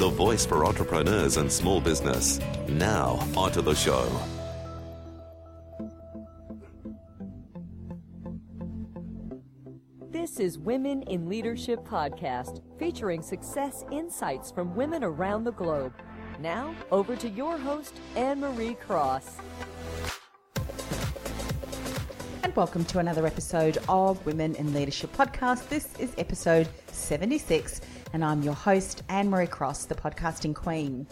The voice for entrepreneurs and small business. Now, onto the show. This is Women in Leadership Podcast, featuring success insights from women around the globe. Now, over to your host, Anne Marie Cross. And welcome to another episode of Women in Leadership Podcast. This is episode 76 and I'm your host, Anne Marie Cross, the podcasting queen.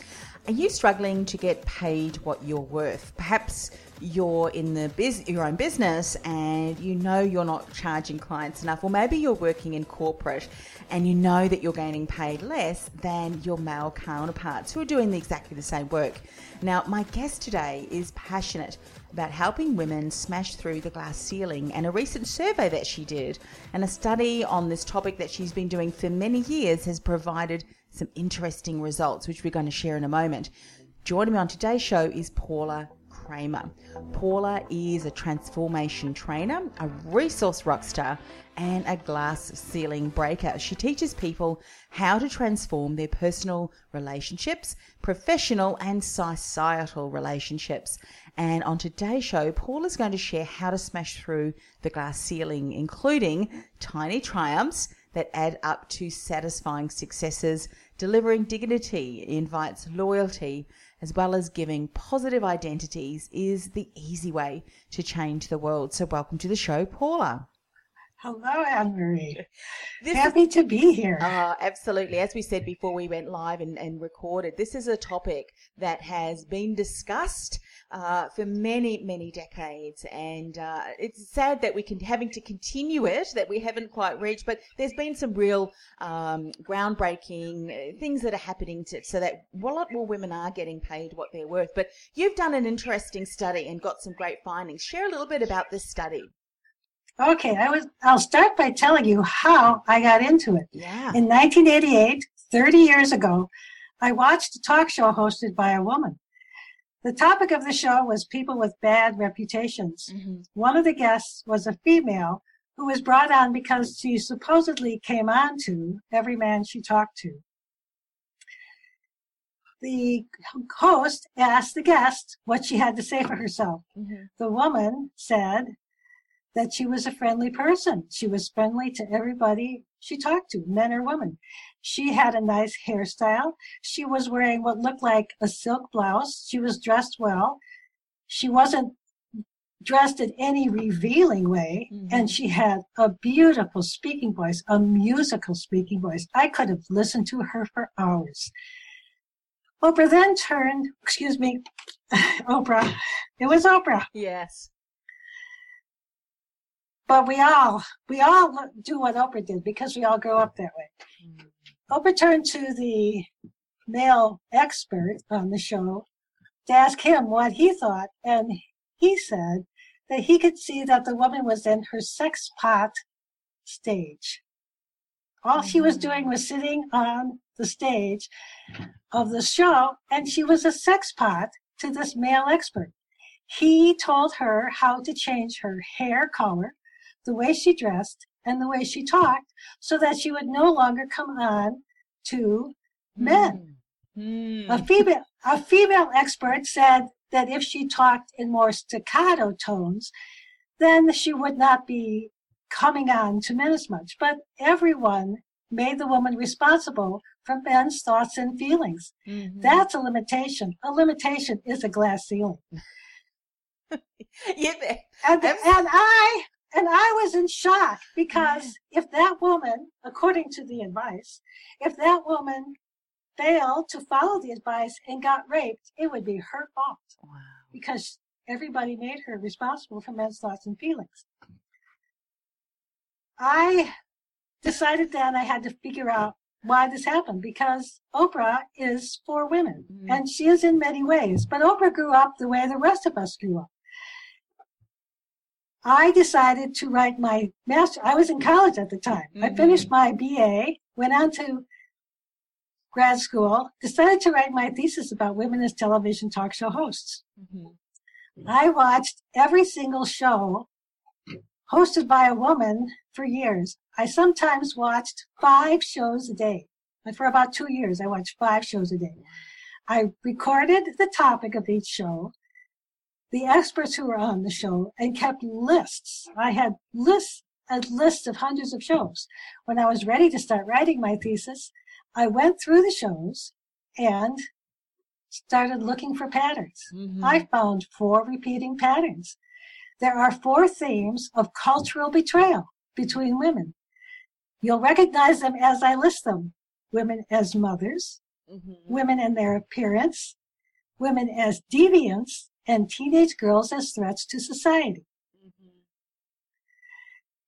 Are you struggling to get paid what you're worth? Perhaps you're in the biz- your own business and you know you're not charging clients enough, or maybe you're working in corporate and you know that you're gaining paid less than your male counterparts who are doing exactly the same work. Now, my guest today is passionate about helping women smash through the glass ceiling and a recent survey that she did and a study on this topic that she's been doing for many years has provided some interesting results, which we're going to share in a moment. Joining me on today's show is Paula Kramer. Paula is a transformation trainer, a resource rockstar, and a glass ceiling breaker. She teaches people how to transform their personal relationships, professional and societal relationships. And on today's show, Paula's going to share how to smash through the glass ceiling, including tiny triumphs that add up to satisfying successes, delivering dignity, invites loyalty, as well as giving positive identities is the easy way to change the world. So, welcome to the show, Paula. Hello, Anne Marie. Happy is, to be here. Uh, absolutely. As we said before we went live and, and recorded, this is a topic that has been discussed uh, for many, many decades. And uh, it's sad that we can having to continue it, that we haven't quite reached, but there's been some real um, groundbreaking uh, things that are happening to, so that a lot more women are getting paid what they're worth. But you've done an interesting study and got some great findings. Share a little bit about this study. Okay, I was. I'll start by telling you how I got into it. Yeah. In 1988, 30 years ago, I watched a talk show hosted by a woman. The topic of the show was people with bad reputations. Mm-hmm. One of the guests was a female who was brought on because she supposedly came on to every man she talked to. The host asked the guest what she had to say for herself. Mm-hmm. The woman said, that she was a friendly person. She was friendly to everybody she talked to, men or women. She had a nice hairstyle. She was wearing what looked like a silk blouse. She was dressed well. She wasn't dressed in any revealing way. Mm-hmm. And she had a beautiful speaking voice, a musical speaking voice. I could have listened to her for hours. Oprah then turned, excuse me, Oprah. It was Oprah. Yes. But we all, we all do what Oprah did because we all grow up that way. Mm-hmm. Oprah turned to the male expert on the show to ask him what he thought. And he said that he could see that the woman was in her sex pot stage. All she was mm-hmm. doing was sitting on the stage of the show, and she was a sex pot to this male expert. He told her how to change her hair color, the way she dressed and the way she talked so that she would no longer come on to men. Mm. A female a female expert said that if she talked in more staccato tones, then she would not be coming on to men as much. But everyone made the woman responsible for men's thoughts and feelings. Mm-hmm. That's a limitation. A limitation is a glass ceiling. yeah, and, and I and I was in shock because if that woman, according to the advice, if that woman failed to follow the advice and got raped, it would be her fault. Wow. Because everybody made her responsible for men's thoughts and feelings. I decided then I had to figure out why this happened because Oprah is for women Mm. and she is in many ways, but Oprah grew up the way the rest of us grew up. I decided to write my master. I was in college at the time. I Mhm. finished my BA, went on to grad school, decided to write my thesis about women as television talk show hosts. Mhm. I watched every single show hosted by a woman for years. I sometimes watched five shows a day. And for about two years, I watched five shows a day. I recorded the topic of each show, the experts who were on the show, and kept lists. I had lists and lists of hundreds of shows. When I was ready to start writing my thesis, I went through the shows and started looking for patterns. Mhm. I found four repeating patterns. There are four themes of cultural betrayal between women. You'll recognize them as I list them. Women as mothers, Mhm. women in their appearance, women as deviants, and teenage girls as threats to society. Mhm.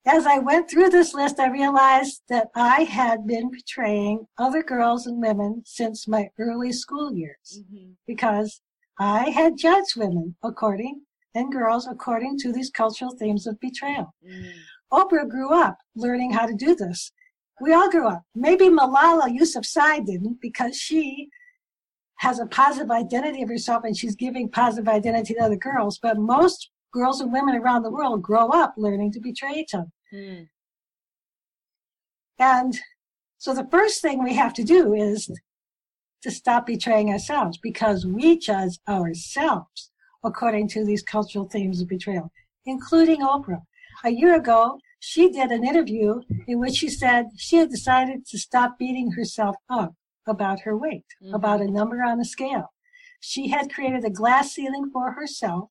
As I went through this list, I realized that I had been betraying other girls and women since my early school years Mhm. because I had judged women according and girls according to these cultural themes of betrayal. Mhm. Oprah grew up learning how to do this. We all grew up. Maybe Malala Yousafzai didn't because she has a positive identity of herself and she's giving positive identity to other girls. But most girls and women around the world grow up learning to betray each other. Mhm. And so the first thing we have to do is to stop betraying ourselves because we judge ourselves according to these cultural themes of betrayal, including Oprah. A year ago, she did an interview in which she said she had decided to stop beating herself up about her weight, Mhm. about a number on a scale. She had created a glass ceiling for herself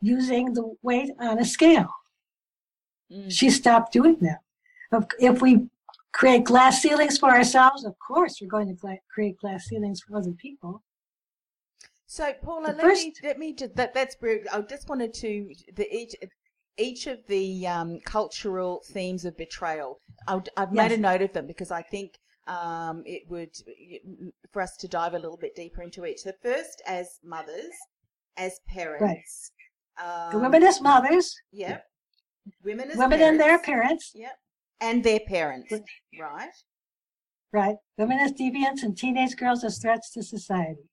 using the weight on a scale Mhm. she stopped doing that. If, if we create glass ceilings for ourselves, of course, we're going to create glass ceilings for other people. So, Paula, let first- me let me just that that's brilliant. I just wanted to the each each of the um, cultural themes of betrayal. I'll, I've made a note of them because I think um, it would for us to dive a little bit deeper into each. The first, as mothers, as parents, The um, women as mothers, Yep. Women as women and their parents. parents, Yep. And their parents, right? right? Women as deviants and teenage girls as threats to society.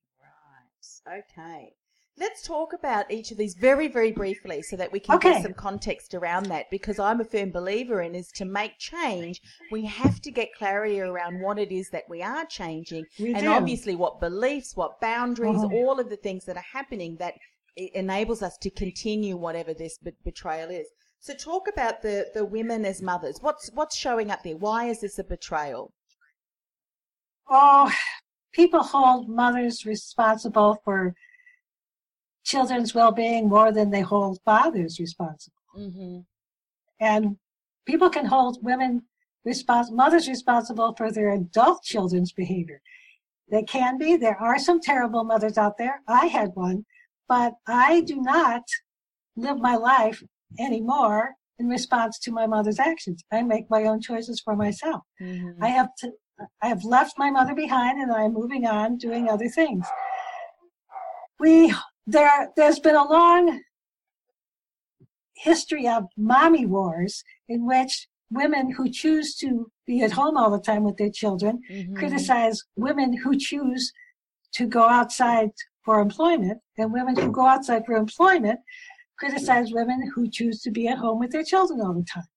Right. Okay. Let's talk about each of these very, very briefly so that we can Okay. get some context around that because I'm a firm believer in is to make change, we have to get clarity around what it is that we are changing We and do. obviously what beliefs, what boundaries, Mhm. all of the things that are happening that enables us to continue whatever this betrayal is. So talk about the, the women as mothers. What's what's showing up there? Why is this a betrayal? Oh, people hold mothers responsible for children's well-being more than they hold fathers responsible. Mm-hmm. And people can hold women respons- mothers responsible for their adult children's behavior. They can be. There are some terrible mothers out there. I had one, but I do not live my life anymore in response to my mother's actions. I make my own choices for myself. Mm-hmm. I have to, I have left my mother behind and I'm moving on doing other things. We, there, there's been a long history of mommy wars in which women who choose to be at home all the time with their children Mm-hmm. criticize women who choose to go outside for employment and women who go outside for employment criticize women who choose to be at home with their children all the time,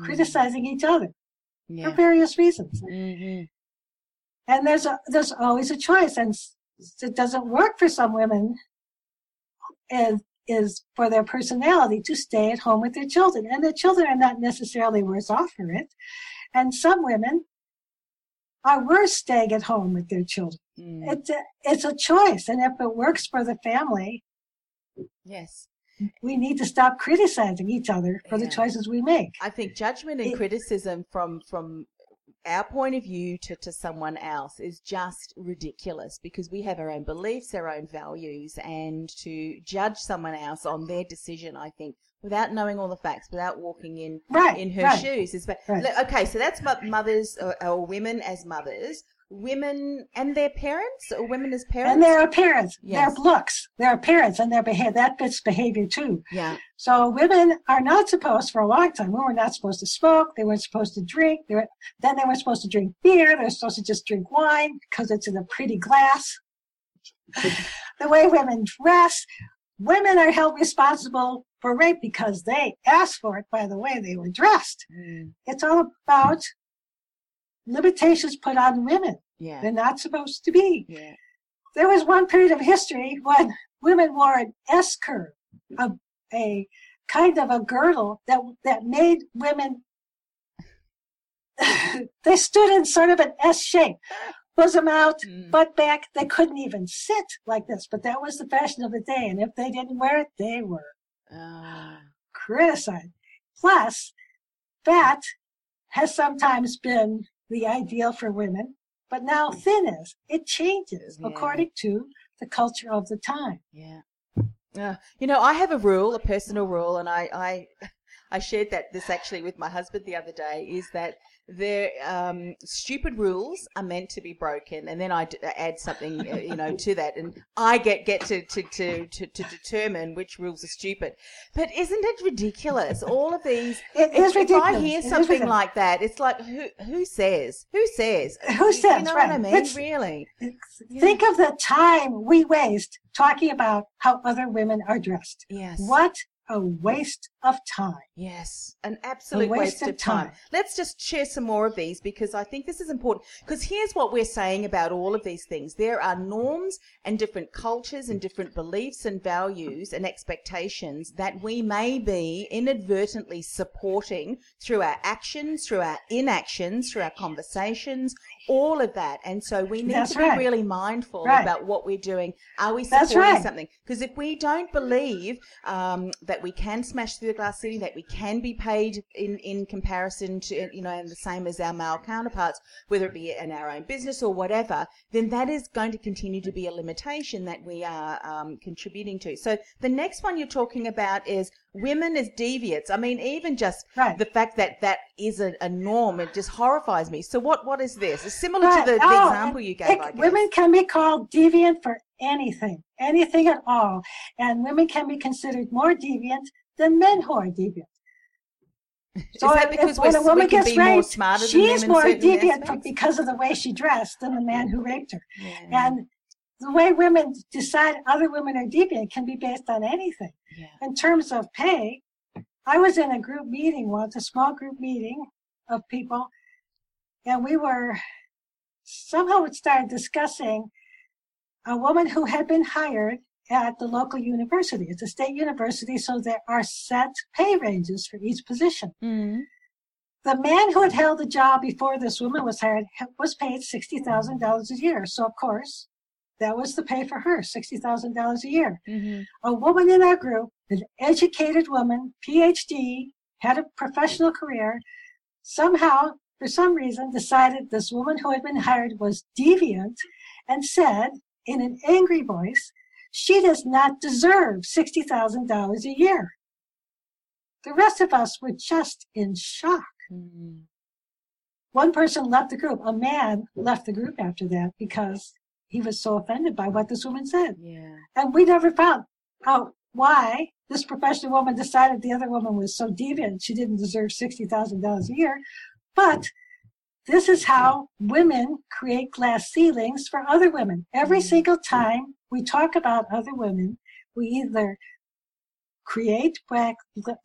criticizing each other for various reasons. Mm-hmm. And there's a, there's always a choice, and it doesn't work for some women. Is is for their personality to stay at home with their children, and their children are not necessarily worse off for it. And some women are worse staying at home with their children. Mm. It's a, it's a choice, and if it works for the family, Yes. we need to stop criticizing each other for the choices we make. I think judgment and It- criticism from from our point of view to, to someone else is just ridiculous because we have our own beliefs, our own values, and to judge someone else on their decision, I think, without knowing all the facts, without walking in Right, in her right, shoes, is. But right. okay, so that's mo- mothers or, or women as mothers, women and their parents, or women as parents. And their appearance, Yes. their looks, their appearance, and their behavior. That fits behavior too. yeah, So women are not supposed, for a long time, women were not supposed to smoke. They weren't supposed to drink. They were, then they were supposed to drink beer. They were supposed to just drink wine because it's in a pretty glass. the way women dress, women are held responsible for rape because they asked for it by the way they were dressed. Mm, It's all about limitations put on women. yeah, They're not supposed to be. yeah. There was one period of history when women wore an S curve, a, a kind of a girdle that that made women they stood in sort of an S shape, bosom out, Mm. butt back. They couldn't even sit like this, but that was the fashion of the day. And if they didn't wear it, they were Ah, criticized. Plus, fat has sometimes been the ideal for women, but now thin is. It changes Yeah. according to the culture of the time. Yeah. Uh, you know, I have a rule, a personal rule, and I, I, I shared that this actually with my husband the other day. Is that their um, stupid rules are meant to be broken, and then I d- add something, uh, you know, to that, and I get get to to, to to to determine which rules are stupid. But isn't it ridiculous? All of these. It if, if I hear something like that, it's like who who says? Who says? Who You says, know what I right. mean? It's- really? Think of the time we waste talking about how other women are dressed. Yes. What a waste of time. Yes, an absolute waste waste, of of time. time. Let's just share some more of these because I think this is important. Because here's what we're saying about all of these things there are norms and different cultures and different beliefs and values and expectations that we may be inadvertently supporting through our actions, through our inactions, through our conversations, all of that. And so we need That's to be right. really mindful Right. about what we're doing. Are we supporting right. something? Because if we don't believe um, that we can smash through the glass ceiling, that we can be paid in, in comparison to, you know, and the same as our male counterparts, whether it be in our own business or whatever, then that is going to continue to be a limitation that we are um, contributing to. So the next one you're talking about is women as deviates. I mean, even just Right. the fact that that is a, a norm, it just horrifies me. So what what is this? It's similar Right. to the, the Oh, example you gave. it- I guess. women can be called deviant for anything, anything at all. And women can be considered more deviant than men who are deviant. is that because if when a woman gets raped, she's more deviant because of the way she dressed than the man who raped her. Yeah. And the way women decide other women are deviant can be based on anything. Yeah. In terms of pay, I was in a group meeting once, a small group meeting of people, and we were somehow it started discussing a woman who had been hired at the local university. It's a state university, so there are set pay ranges for each position. Mm. The man who had held the job before this woman was hired was paid $60,000 a year. So, of course, that was the pay for her $60,000 a year. Mhm. A woman in our group, an educated woman, PhD, had a professional career, somehow, for some reason, decided this woman who had been hired was deviant and said in an angry voice, she does not deserve $60,000 a year. The rest of us were just in shock. Mm. One person left the group. A man left the group after that because he was so offended by what this woman said. Yeah. And we never found out why this professional woman decided the other woman was so deviant she didn't deserve $60,000 a year. But this is how women create glass ceilings for other women. Every single time we talk about other women, we either create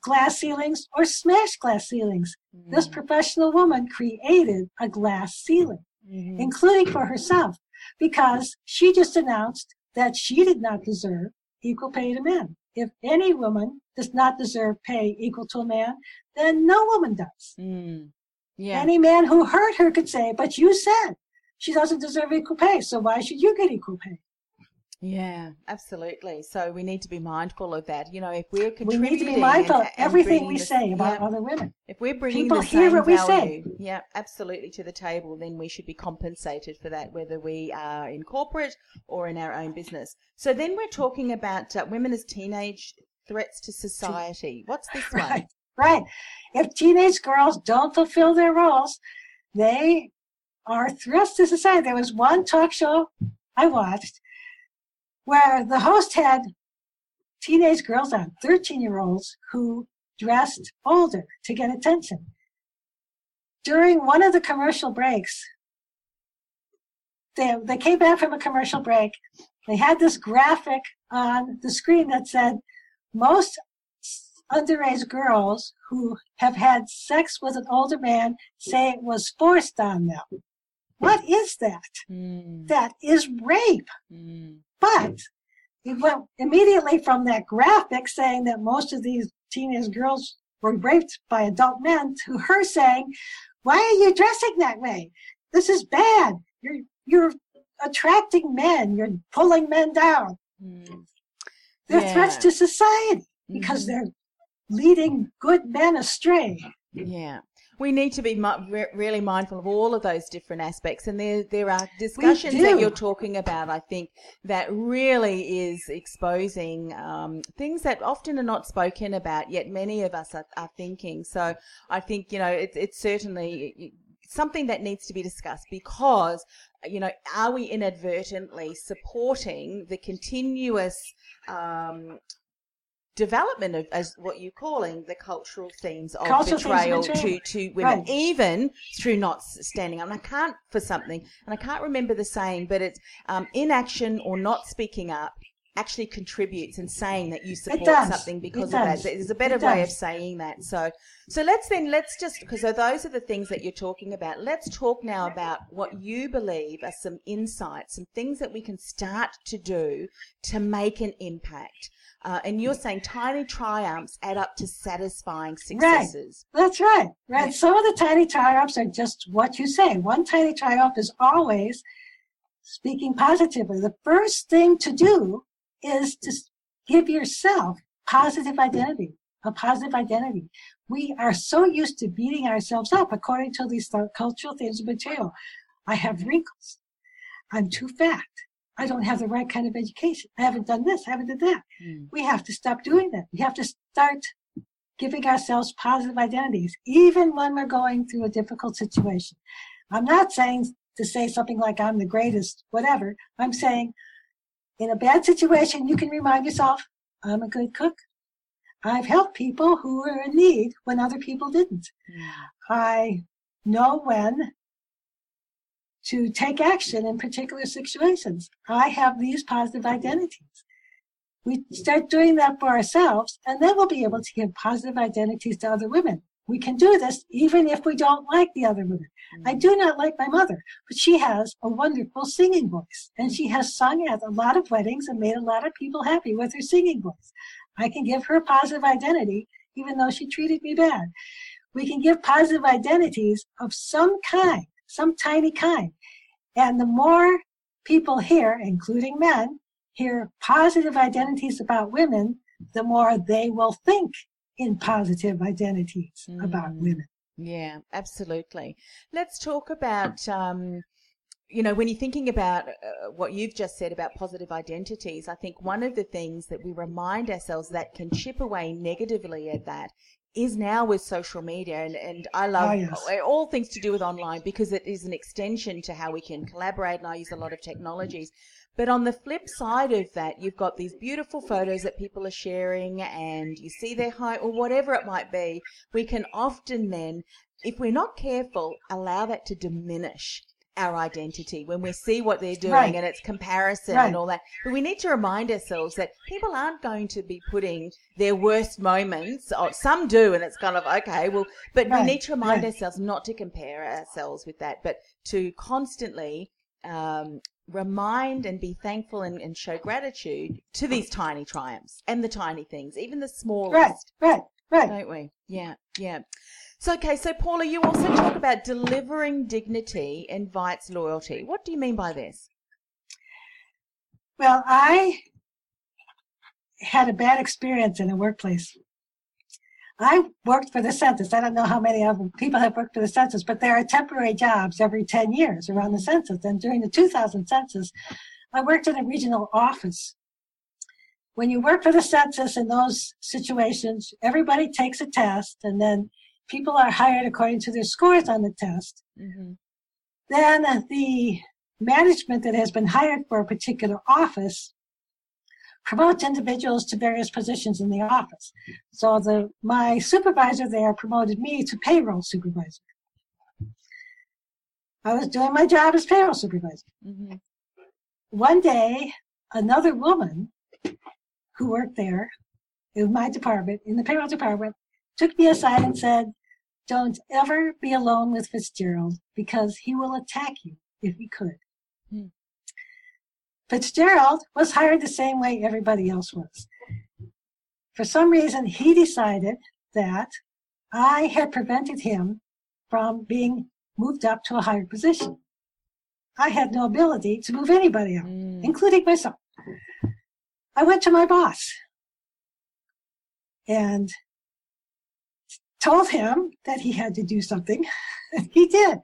glass ceilings or smash glass ceilings. This professional woman created a glass ceiling, Mhm. including for herself, because she just announced that she did not deserve equal pay to men. If any woman does not deserve pay equal to a man, then no woman does. Mm. Yeah. Any man who hurt her could say, but you said she doesn't deserve equal pay, so why should you get equal pay? Yeah, absolutely. So we need to be mindful of that. You know, if we're contributing, We need to be mindful and- of everything we the- say about yeah, other women. if we're bringing People the hear same what we say. value, yeah, absolutely to the table, then we should be compensated for that, whether we are in corporate or in our own business. So then we're talking about uh, women as teenage threats to society. What's this one? Right, right. If teenage girls don't fulfill their roles, they are threats to society. There was one talk show I watched where the host had teenage girls on, 13 year olds, who dressed older to get attention. During one of the commercial breaks, they, they came back from a commercial break. They had this graphic on the screen that said, most underage girls who have had sex with an older man say it was forced on them. What is that? Mm, That is rape. mm, But it went immediately from that graphic saying that most of these teenage girls were raped by adult men to her saying, Why are you dressing that way? This is bad. You're you're attracting men, you're pulling men down. mm. They're threats to society because Mhm. they're leading good men astray. Yeah. We need to be really mindful of all of those different aspects, and there there are discussions that you're talking about. I think that really is exposing um, things that often are not spoken about, yet many of us are, are thinking. So I think you know it's it's certainly something that needs to be discussed because you know are we inadvertently supporting the continuous um, development of as what you're calling the cultural themes of Cultural themes betrayal to to women Right. even through not standing up and i can't for something and i can't remember the saying but it's um, inaction or not speaking up actually contributes in saying that you support something because of that. there's a better way of saying that. So so let's then let's just because those are the things that you're talking about. Let's talk now about what you believe are some insights some things that we can start to do to make an impact. Uh, and you're saying tiny triumphs add up to satisfying successes. That's right. Right. Some of the tiny triumphs are just what you say. One tiny triumph is always speaking positively. The first thing to do is to give yourself positive identity, a positive identity. We are so used to beating ourselves up according to these cultural things of material. I have wrinkles. I'm too fat. I don't have the right kind of education. I haven't done this. I haven't done that. Mm. We have to stop doing that. We have to start giving ourselves positive identities, even when we're going through a difficult situation. I'm not saying to say something like I'm the greatest, whatever. I'm saying in a bad situation, you can remind yourself, I'm a good cook. I've helped people who were in need when other people didn't. Hmm. I know when to take action in particular situations. I have these positive identities. We start doing that for ourselves, and then we'll be able to give positive identities to other women. We can do this even if we don't like the other women. I mm. do not like my mother, but she has a wonderful singing voice, and she has sung at a lot of weddings and made a lot of people happy with her singing voice. I can give her a positive identity even though she treated me bad. We can give positive identities of some kind, some tiny kind. And the more people hear, including men, hear positive identities about women, the more they will think in positive identities about Mm. women. Yeah, absolutely. Let's talk about, um, you know, when you're thinking about uh, what you've just said about positive identities, I think one of the things that we remind ourselves that can chip away negatively at that is now with social media. And, and I love Ah, yes. all things to do with online because it is an extension to how we can collaborate. And I use a lot of technologies. But on the flip side of that, you've got these beautiful photos that people are sharing and you see their height or whatever it might be. We can often then, if we're not careful, allow that to diminish our identity when we see what they're doing Right. and it's comparison Right. and all that. But we need to remind ourselves that people aren't going to be putting their worst moments, or some do, and it's kind of okay, well, but we need to remind right. ourselves not to compare ourselves with that, but to constantly um, remind and be thankful and, and show gratitude to these tiny triumphs and the tiny things, even the smallest. Right, right, right. Don't we? Yeah, yeah. So, okay, so Paula, you also talk about delivering dignity invites loyalty. What do you mean by this? Well, I had a bad experience in a workplace. I worked for the census. I don't know how many of people have worked for the census, but there are temporary jobs every 10 years around the census. And during the 2000 census, I worked in a regional office. When you work for the census in those situations, everybody takes a test and then people are hired according to their scores on the test. Mm-hmm. Then the management that has been hired for a particular office promotes individuals to various positions in the office. So the my supervisor there promoted me to payroll supervisor. I was doing my job as payroll supervisor. Mm-hmm. One day, another woman who worked there in my department, in the payroll department, took me aside and said, Don't ever be alone with Fitzgerald because he will attack you if he could. Hmm. Fitzgerald was hired the same way everybody else was. For some reason, he decided that I had prevented him from being moved up to a higher position. I had no ability to move anybody up, mm. including myself. I went to my boss and told him that he had to do something. he did.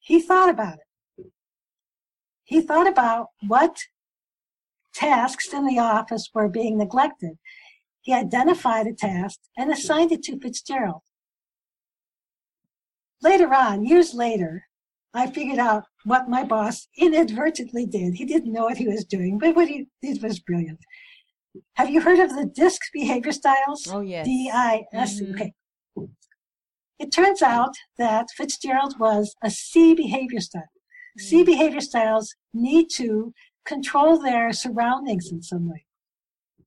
He thought about it. He thought about what tasks in the office were being neglected. He identified a task and assigned it to Fitzgerald. Later on, years later, I figured out what my boss inadvertently did. He didn't know what he was doing, but what he did was brilliant. Have you heard of the DISC behavior styles? Oh, yes. D-I-S. Mm-hmm. Okay. It turns out that Fitzgerald was a C behavior style. Mm-hmm. C behavior styles need to control their surroundings in some way.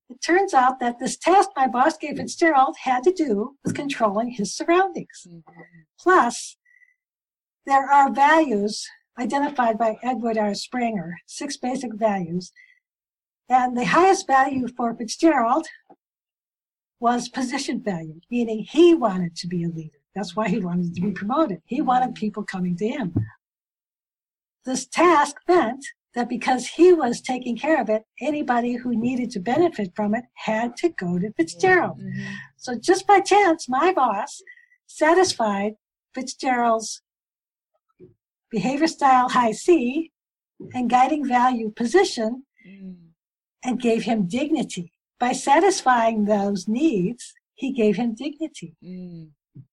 It turns out that this task my boss gave Fitzgerald had to do with controlling his surroundings. Mm-hmm. Plus, there are values identified by Edward R. Spranger, six basic values. And the highest value for Fitzgerald was position value, meaning he wanted to be a leader. That's why he wanted to be promoted. He wanted people coming to him. This task meant that because he was taking care of it, anybody who needed to benefit from it had to go to Fitzgerald. Mm-hmm. So just by chance, my boss satisfied Fitzgerald's behavior style high C, and guiding value position, mm. and gave him dignity. By satisfying those needs, he gave him dignity. Mm.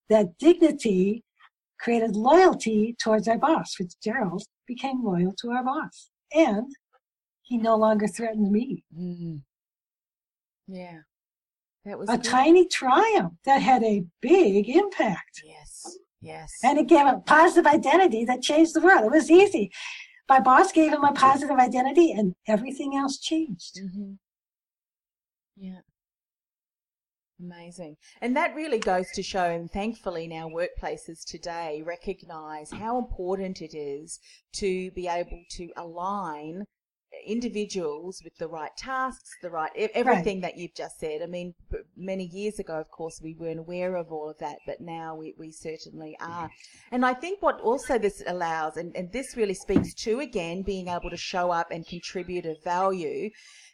That dignity created loyalty towards our boss. Fitzgerald became loyal to our boss. And he no longer threatened me. Mm. Yeah. That was a good. tiny triumph that had a big impact. Yes. Yes. And it gave a positive identity that changed the world. It was easy. My boss gave him a positive identity and everything else changed. Mm-hmm. Yeah. Amazing. And that really goes to show, and thankfully now workplaces today recognize how important it is to be able to align individuals with the right tasks, the right everything right. that you've just said. I mean, many years ago, of course, we weren't aware of all of that, but now we, we certainly are. And I think what also this allows, and, and this really speaks to again being able to show up and contribute a value,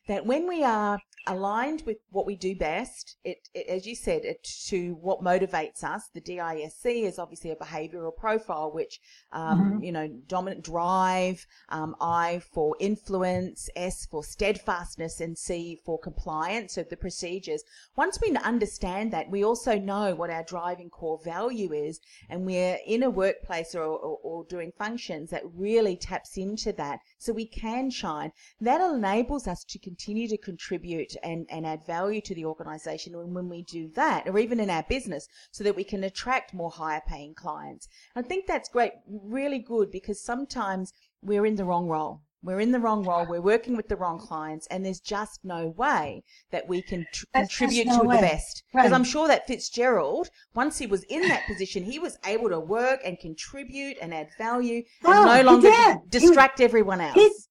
that when we are aligned with what we do best. It, it, as you said, it, to what motivates us. The DISC is obviously a behavioural profile, which um, mm-hmm. you know, dominant drive. Um, I for influence, S for steadfastness, and C for compliance of the procedures. Once we understand that, we also know what our driving core value is, and we're in a workplace or, or, or doing functions that really taps into that, so we can shine. That enables us to continue to contribute and, and add value to the organization. And when we do that, or even in our business, so that we can attract more higher paying clients. I think that's great, really good, because sometimes we're in the wrong role. We're in the wrong role. We're working with the wrong clients, and there's just no way that we can tr- contribute no to way. the best. Because right. I'm sure that Fitzgerald, once he was in that position, he was able to work and contribute and add value, and oh, no longer distract everyone else.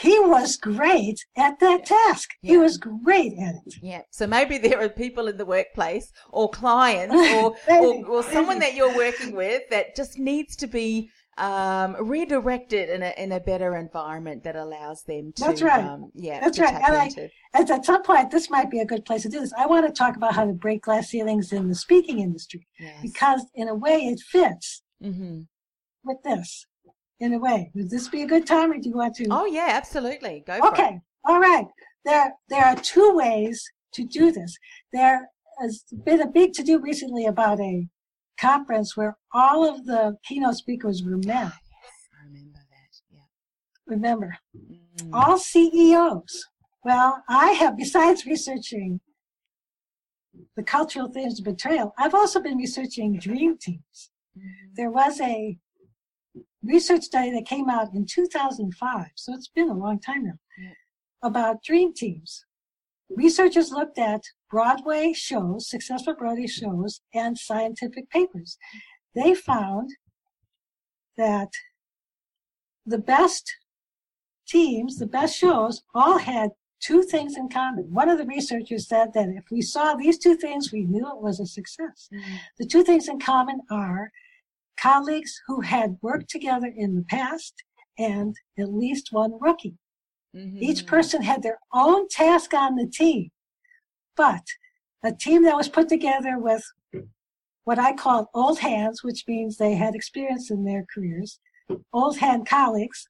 He, was great at that task. Yeah. He was great at it. Yeah. So maybe there are people in the workplace or clients or, or, or someone that you're working with that just needs to be um, redirected in a in a better environment that allows them to. That's right. Um, yeah, That's right. And I-. At some point, this might be a good place to do this. I want to talk about how to break glass ceilings in the speaking industry Yes. because, in a way, it fits hmm with this. In a way, would this be a good time, or do you want to? Oh yeah, absolutely. Go for it. Okay, all right. There, there are two ways to do this. There has been a big to do recently about a conference where all of the keynote speakers were men. I remember that. Yeah. Remember, Mm. all CEOs. Well, I have, besides researching the cultural themes of betrayal, I've also been researching dream teams. Mhm. There was a research study that came out in 2005, so it's been a long time now, Yeah. about dream teams. Researchers looked at Broadway shows, successful Broadway shows, and scientific papers. They found that the best teams, the best shows, all had two things in common. One of the researchers said that if we saw these two things, we knew it was a success. Mhm. The two things in common are colleagues who had worked together in the past and at least one rookie. Each Mhm. person had their own task on the team, but a team that was put together with what I call old hands, which means they had experience in their careers, old hand colleagues,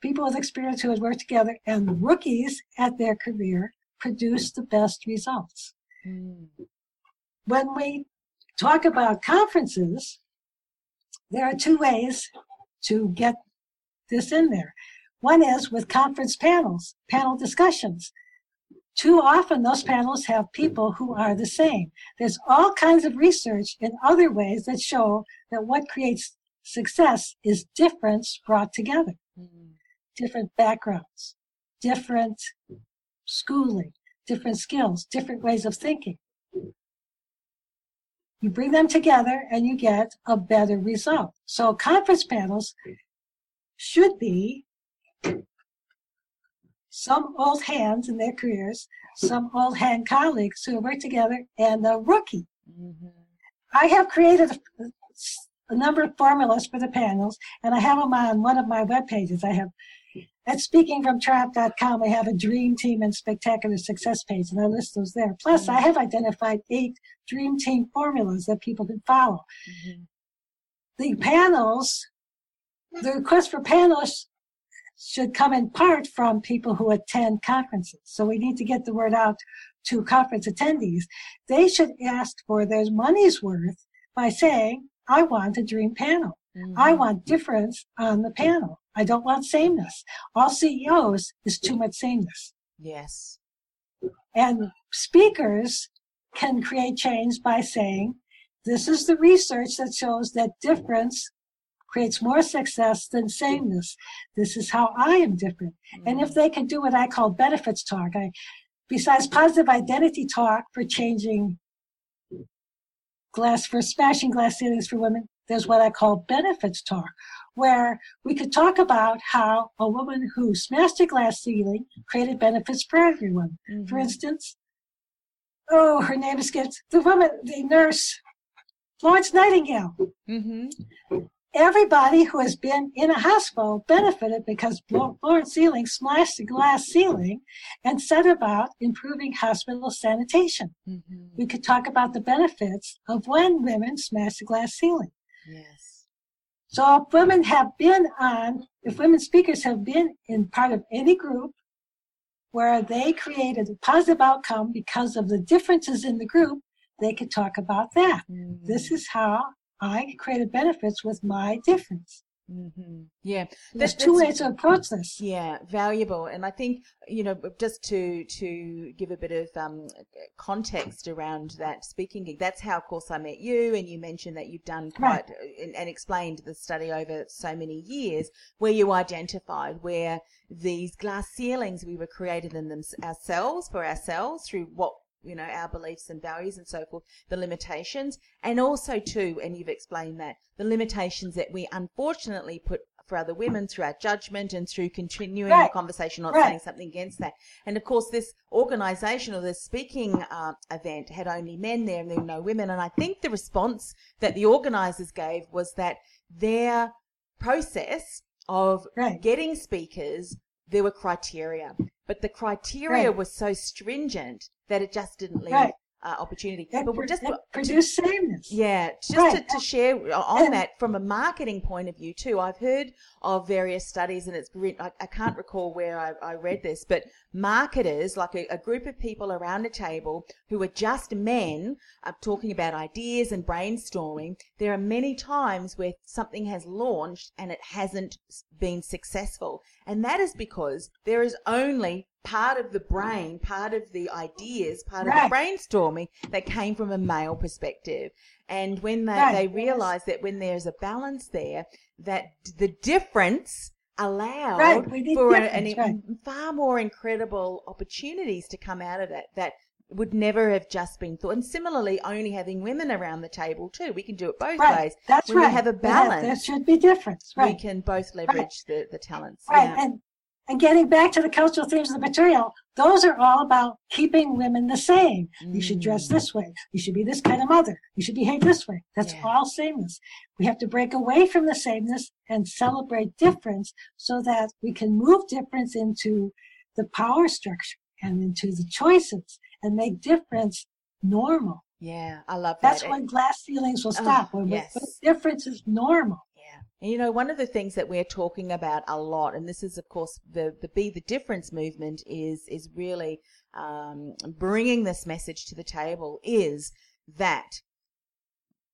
people with experience who had worked together, and rookies at their career produced the best results. Mm. when we talk about conferences, there are two ways to get this in there. One is with conference panels, panel discussions. Too often, those panels have people who are the same. There's all kinds of research in other ways that show that what creates success is difference brought together, Mm. different backgrounds, different schooling, different skills, different ways of thinking. You bring them together and you get a better result. So conference panels should be some old hands in their careers, some old hand colleagues who worked together, and a rookie. Mhm. I have created a, a number of formulas for the panels, and I have them on one of my web pages. I have at speakingfromtriumph.com, I have a dream team and spectacular success page, and I list those there. Plus, I have identified eight dream team formulas that people can follow. Mhm. The panels, the request for panels should come in part from people who attend conferences. So we need to get the word out to conference attendees. They should ask for their money's worth by saying, I want a dream panel. I mm-hmm. want difference on the panel. I don't want sameness. All CEOs is too much sameness. Yes. And speakers can create change by saying, this is the research that shows that difference creates more success than sameness. This is how I am different. And if mm-hmm. they can do what I call benefits talk, I, besides positive identity talk for changing glass, for smashing glass ceilings for women, there's what I call benefits talk, where we could talk about how a woman who smashed a glass ceiling created benefits for everyone. For instance, oh, her name is escapes the woman, the nurse, Florence Nightingale. Mm-hmm. Everybody who has been in a hospital benefited because Florence Ceiling smashed the glass ceiling and set about improving hospital sanitation. Mm-hmm. We could talk about the benefits of when women smash the glass ceiling. Yes. So if women have been on, if women speakers have been in part of any group where they created a positive outcome because of the differences in the group, they could talk about that. Mm. This is how I created benefits with my difference. Mm-hmm. Yeah. There's two ways to approach this. Yeah, valuable, and I think you know just to to give a bit of um, context around that speaking gig. That's how, of course, I met you, and you mentioned that you've done Right. quite and, and explained the study over so many years, where you identified where these glass ceilings we were created in them ourselves for ourselves through what you know our beliefs and values and so forth, the limitations, and also too, and you've explained that the limitations that we unfortunately put for other women through our judgment and through continuing the conversation, not Right. saying something against that. And of course, this organisation or this speaking uh, event had only men there and there were no women. And I think the response that the organisers gave was that their process of Right. getting speakers, there were criteria, but the criteria Right. was so stringent that it just didn't leave Right. uh, opportunity. It, but we're just it produced sameness. yeah, just Right. to, to share on And- that from a marketing point of view too. I've heard of various studies, and it's I, I can't recall where I, I read this, but marketers, like a, a group of people around a table who are just men, are talking about ideas and brainstorming. There are many times where something has launched and it hasn't been successful, and that is because there is only part of the brain, part of the ideas, part of the brainstorming that came from a male perspective. And when they, Right, they realize that when there's a balance there, that the difference allowed Right, for an, right. far more incredible opportunities to come out of that that would never have just been thought. And similarly, only having women around the table too. We can do it both Right. ways. That's when right. we have a There- There should be difference. Right. we can both leverage the, the talents. Right. Yeah. And and getting back to the cultural themes of the material, those are all about keeping women the same. You should dress Mm. this way. You should be this kind of mother. You should behave this way. That's Yeah. all sameness. We have to break away from the sameness and celebrate difference so that we can move difference into the power structure and into the choices and make difference normal. yeah, I love that. That's when glass ceilings will stop. when, yes. difference is normal. Yeah. And you know, one of the things that we're talking about a lot, and this is, of course, the, the Be the Difference movement is, is really um, bringing this message to the table is that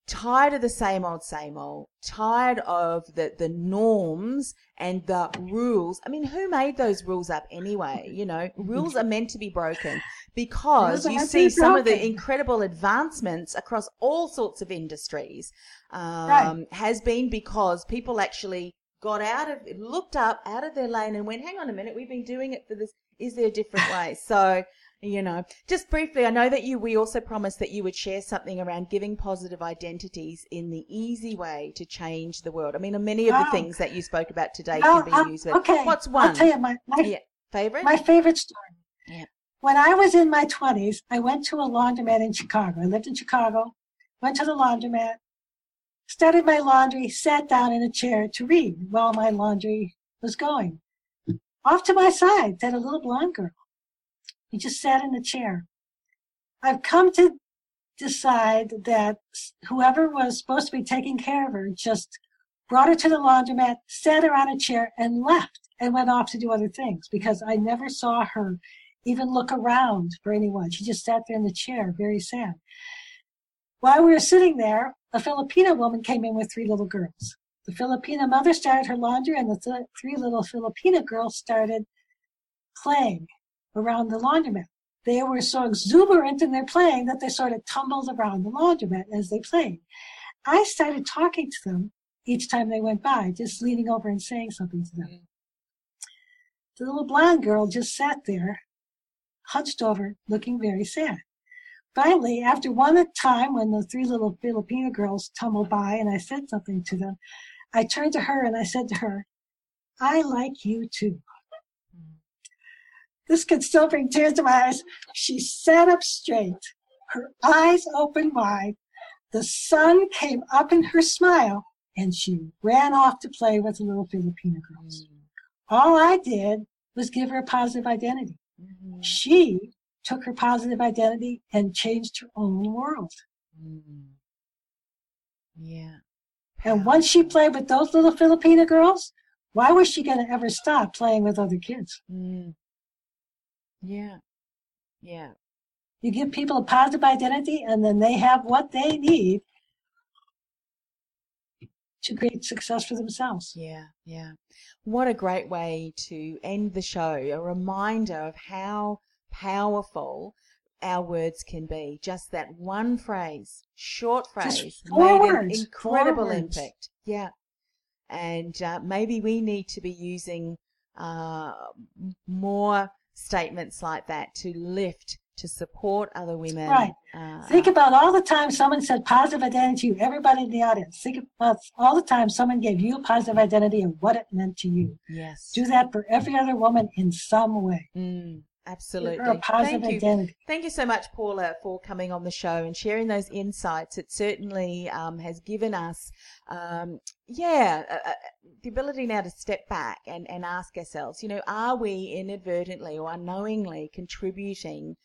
tired of the same old, same old, tired of the, the norms and the rules. I mean, who made those rules up anyway? You know, rules are meant to be broken because you see some of the incredible advancements across all sorts of industries um, Right. has been because people actually got out of looked up out of their lane and went hang on a minute we've been doing it for this is there a different way so you know just briefly i know that you we also promised that you would share something around giving positive identities in the easy way to change the world i mean many of the Wow. things that you spoke about today Well, can be uh, used but okay. what's one I'll tell you my, my yeah favorite My favorite story. Yeah. When I was in my 20s, I went to a laundromat in Chicago. I lived in Chicago, went to the laundromat, started my laundry, sat down in a chair to read while my laundry was going. Off to my side sat a little blonde girl. He just sat in the chair. I've come to decide that whoever was supposed to be taking care of her just brought her to the laundromat, sat her on a chair, and left and went off to do other things because I never saw her even look around for anyone. She just sat there in the chair, very sad. While we were sitting there, a Filipino woman came in with three little girls. The Filipino mother started her laundry, and the th- three little Filipino girls started playing around the laundromat. They were so exuberant in their playing that they sort of tumbled around the laundromat as they played. I started talking to them each time they went by, just leaning over and saying something to them. The little blonde girl just sat there, hunched over, looking very sad. Finally, after one time when the three little Filipino girls tumbled by and I said something to them, I turned to her and I said to her, I like you too. This could still bring tears to my eyes. She sat up straight, her eyes open wide. The sun came up in her smile, and she ran off to play with the little Filipino girls. All I did was give her a positive identity. Mm-hmm. She took her positive identity and changed her own world. Mm. yeah And once she played with those little Filipino girls, why was she going to ever stop playing with other kids? Mm. Yeah yeah You give people a positive identity, and then they have what they need to create success for themselves. Yeah, yeah. What a great way to end the show. A reminder of how powerful our words can be. Just that one phrase, short phrase, made an incredible impact. Yeah. And uh, maybe we need to be using uh, more statements like that to lift, to support other women. Right. Uh, Think about all the time someone said positive identity to you, everybody in the audience. Think about all the time someone gave you a positive identity and what it meant to you. yes. Do that for every other woman in some way. Mm, absolutely. Give her a positive Thank you. Thank you so much, Paula, for coming on the show and sharing those insights. It certainly um, has given us um, yeah, uh, the ability now to step back and, and ask ourselves, you know, are we inadvertently or unknowingly contributing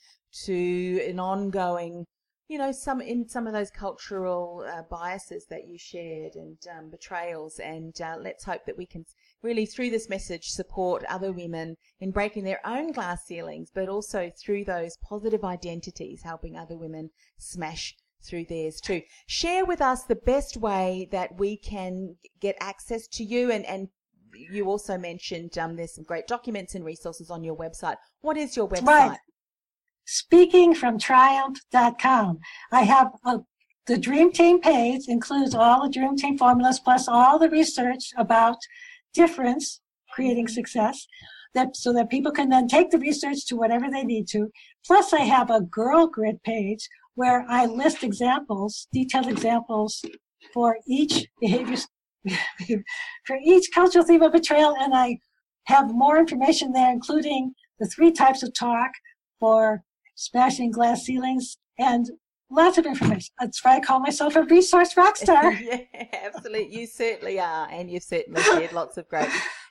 to an ongoing, you know, some in some of those cultural uh, biases that you shared and um, betrayals. And uh, let's hope that we can really, through this message, support other women in breaking their own glass ceilings, but also through those positive identities, helping other women smash through theirs too. Share with us the best way that we can get access to you and, and you also mentioned um, there's some great documents and resources on your website. What is your website? Right. Speakingfromtriumph.com. I have a, the Dream Team page includes all the Dream Team formulas plus all the research about difference creating mm-hmm. success that so that people can then take the research to whatever they need to. Plus I have a girl grid page where I list examples, detailed examples for each behavior, for each cultural theme of betrayal. And I have more information there, including the three types of talk for smashing glass ceilings and lots of information. That's why I call myself a resource rock star. yeah, absolutely. You certainly are. And you've certainly shared lots of great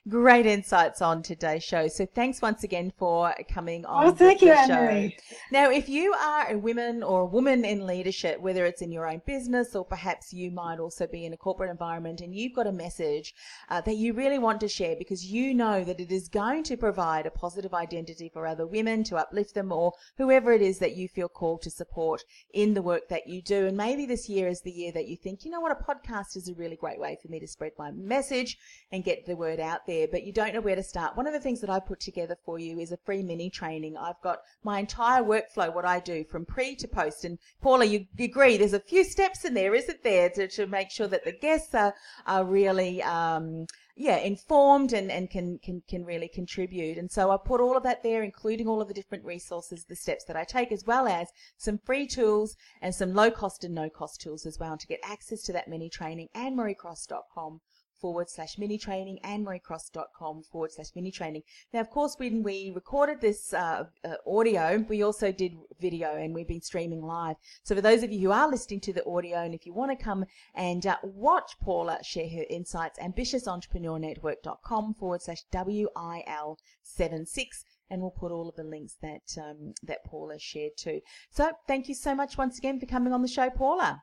great insights on today's show. So thanks once again for coming on. Oh, thank you, show. Now, if you are a woman or a woman in leadership, whether it's in your own business or perhaps you might also be in a corporate environment and you've got a message uh, that you really want to share because you know that it is going to provide a positive identity for other women to uplift them or whoever it is that you feel called to support in the work that you do. And maybe this year is the year that you think, you know what, a podcast is a really great way for me to spread my message and get the word out there there, but you don't know where to start, one of the things that I put together for you is a free mini training. I've got my entire workflow, what I do from pre to post. And Paula, you, agree, there's a few steps in there, isn't there, to, to make sure that the guests are, are really, um, yeah, informed and, and can, can, can really contribute. And so I put all of that there, including all of the different resources, the steps that I take, as well as some free tools and some low cost and no cost tools as well to get access to that mini training, annemariecross.com forward slash mini training annemariecross.com forward slash mini training. Now, of course, when we recorded this uh, uh, audio, we also did video and we've been streaming live. So for those of you who are listening to the audio and if you want to come and uh, watch Paula share her insights, ambitiousentrepreneurnetwork.com forward slash WIL76 and we'll put all of the links that um, that Paula shared too. So thank you so much once again for coming on the show, Paula.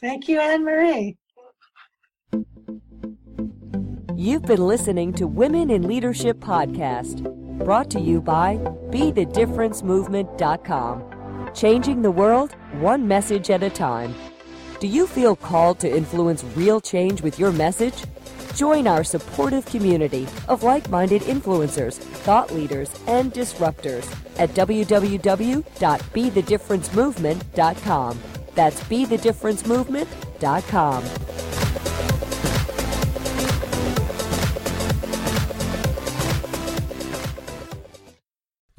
Thank you, Anne Marie. You've been listening to Women in Leadership Podcast, brought to you by BeTheDifferenceMovement.com. Changing the world, one message at a time. Do you feel called to influence real change with your message? Join our supportive community of like minded influencers, thought leaders, and disruptors at www.BeTheDifferenceMovement.com. That's BeTheDifferenceMovement.com.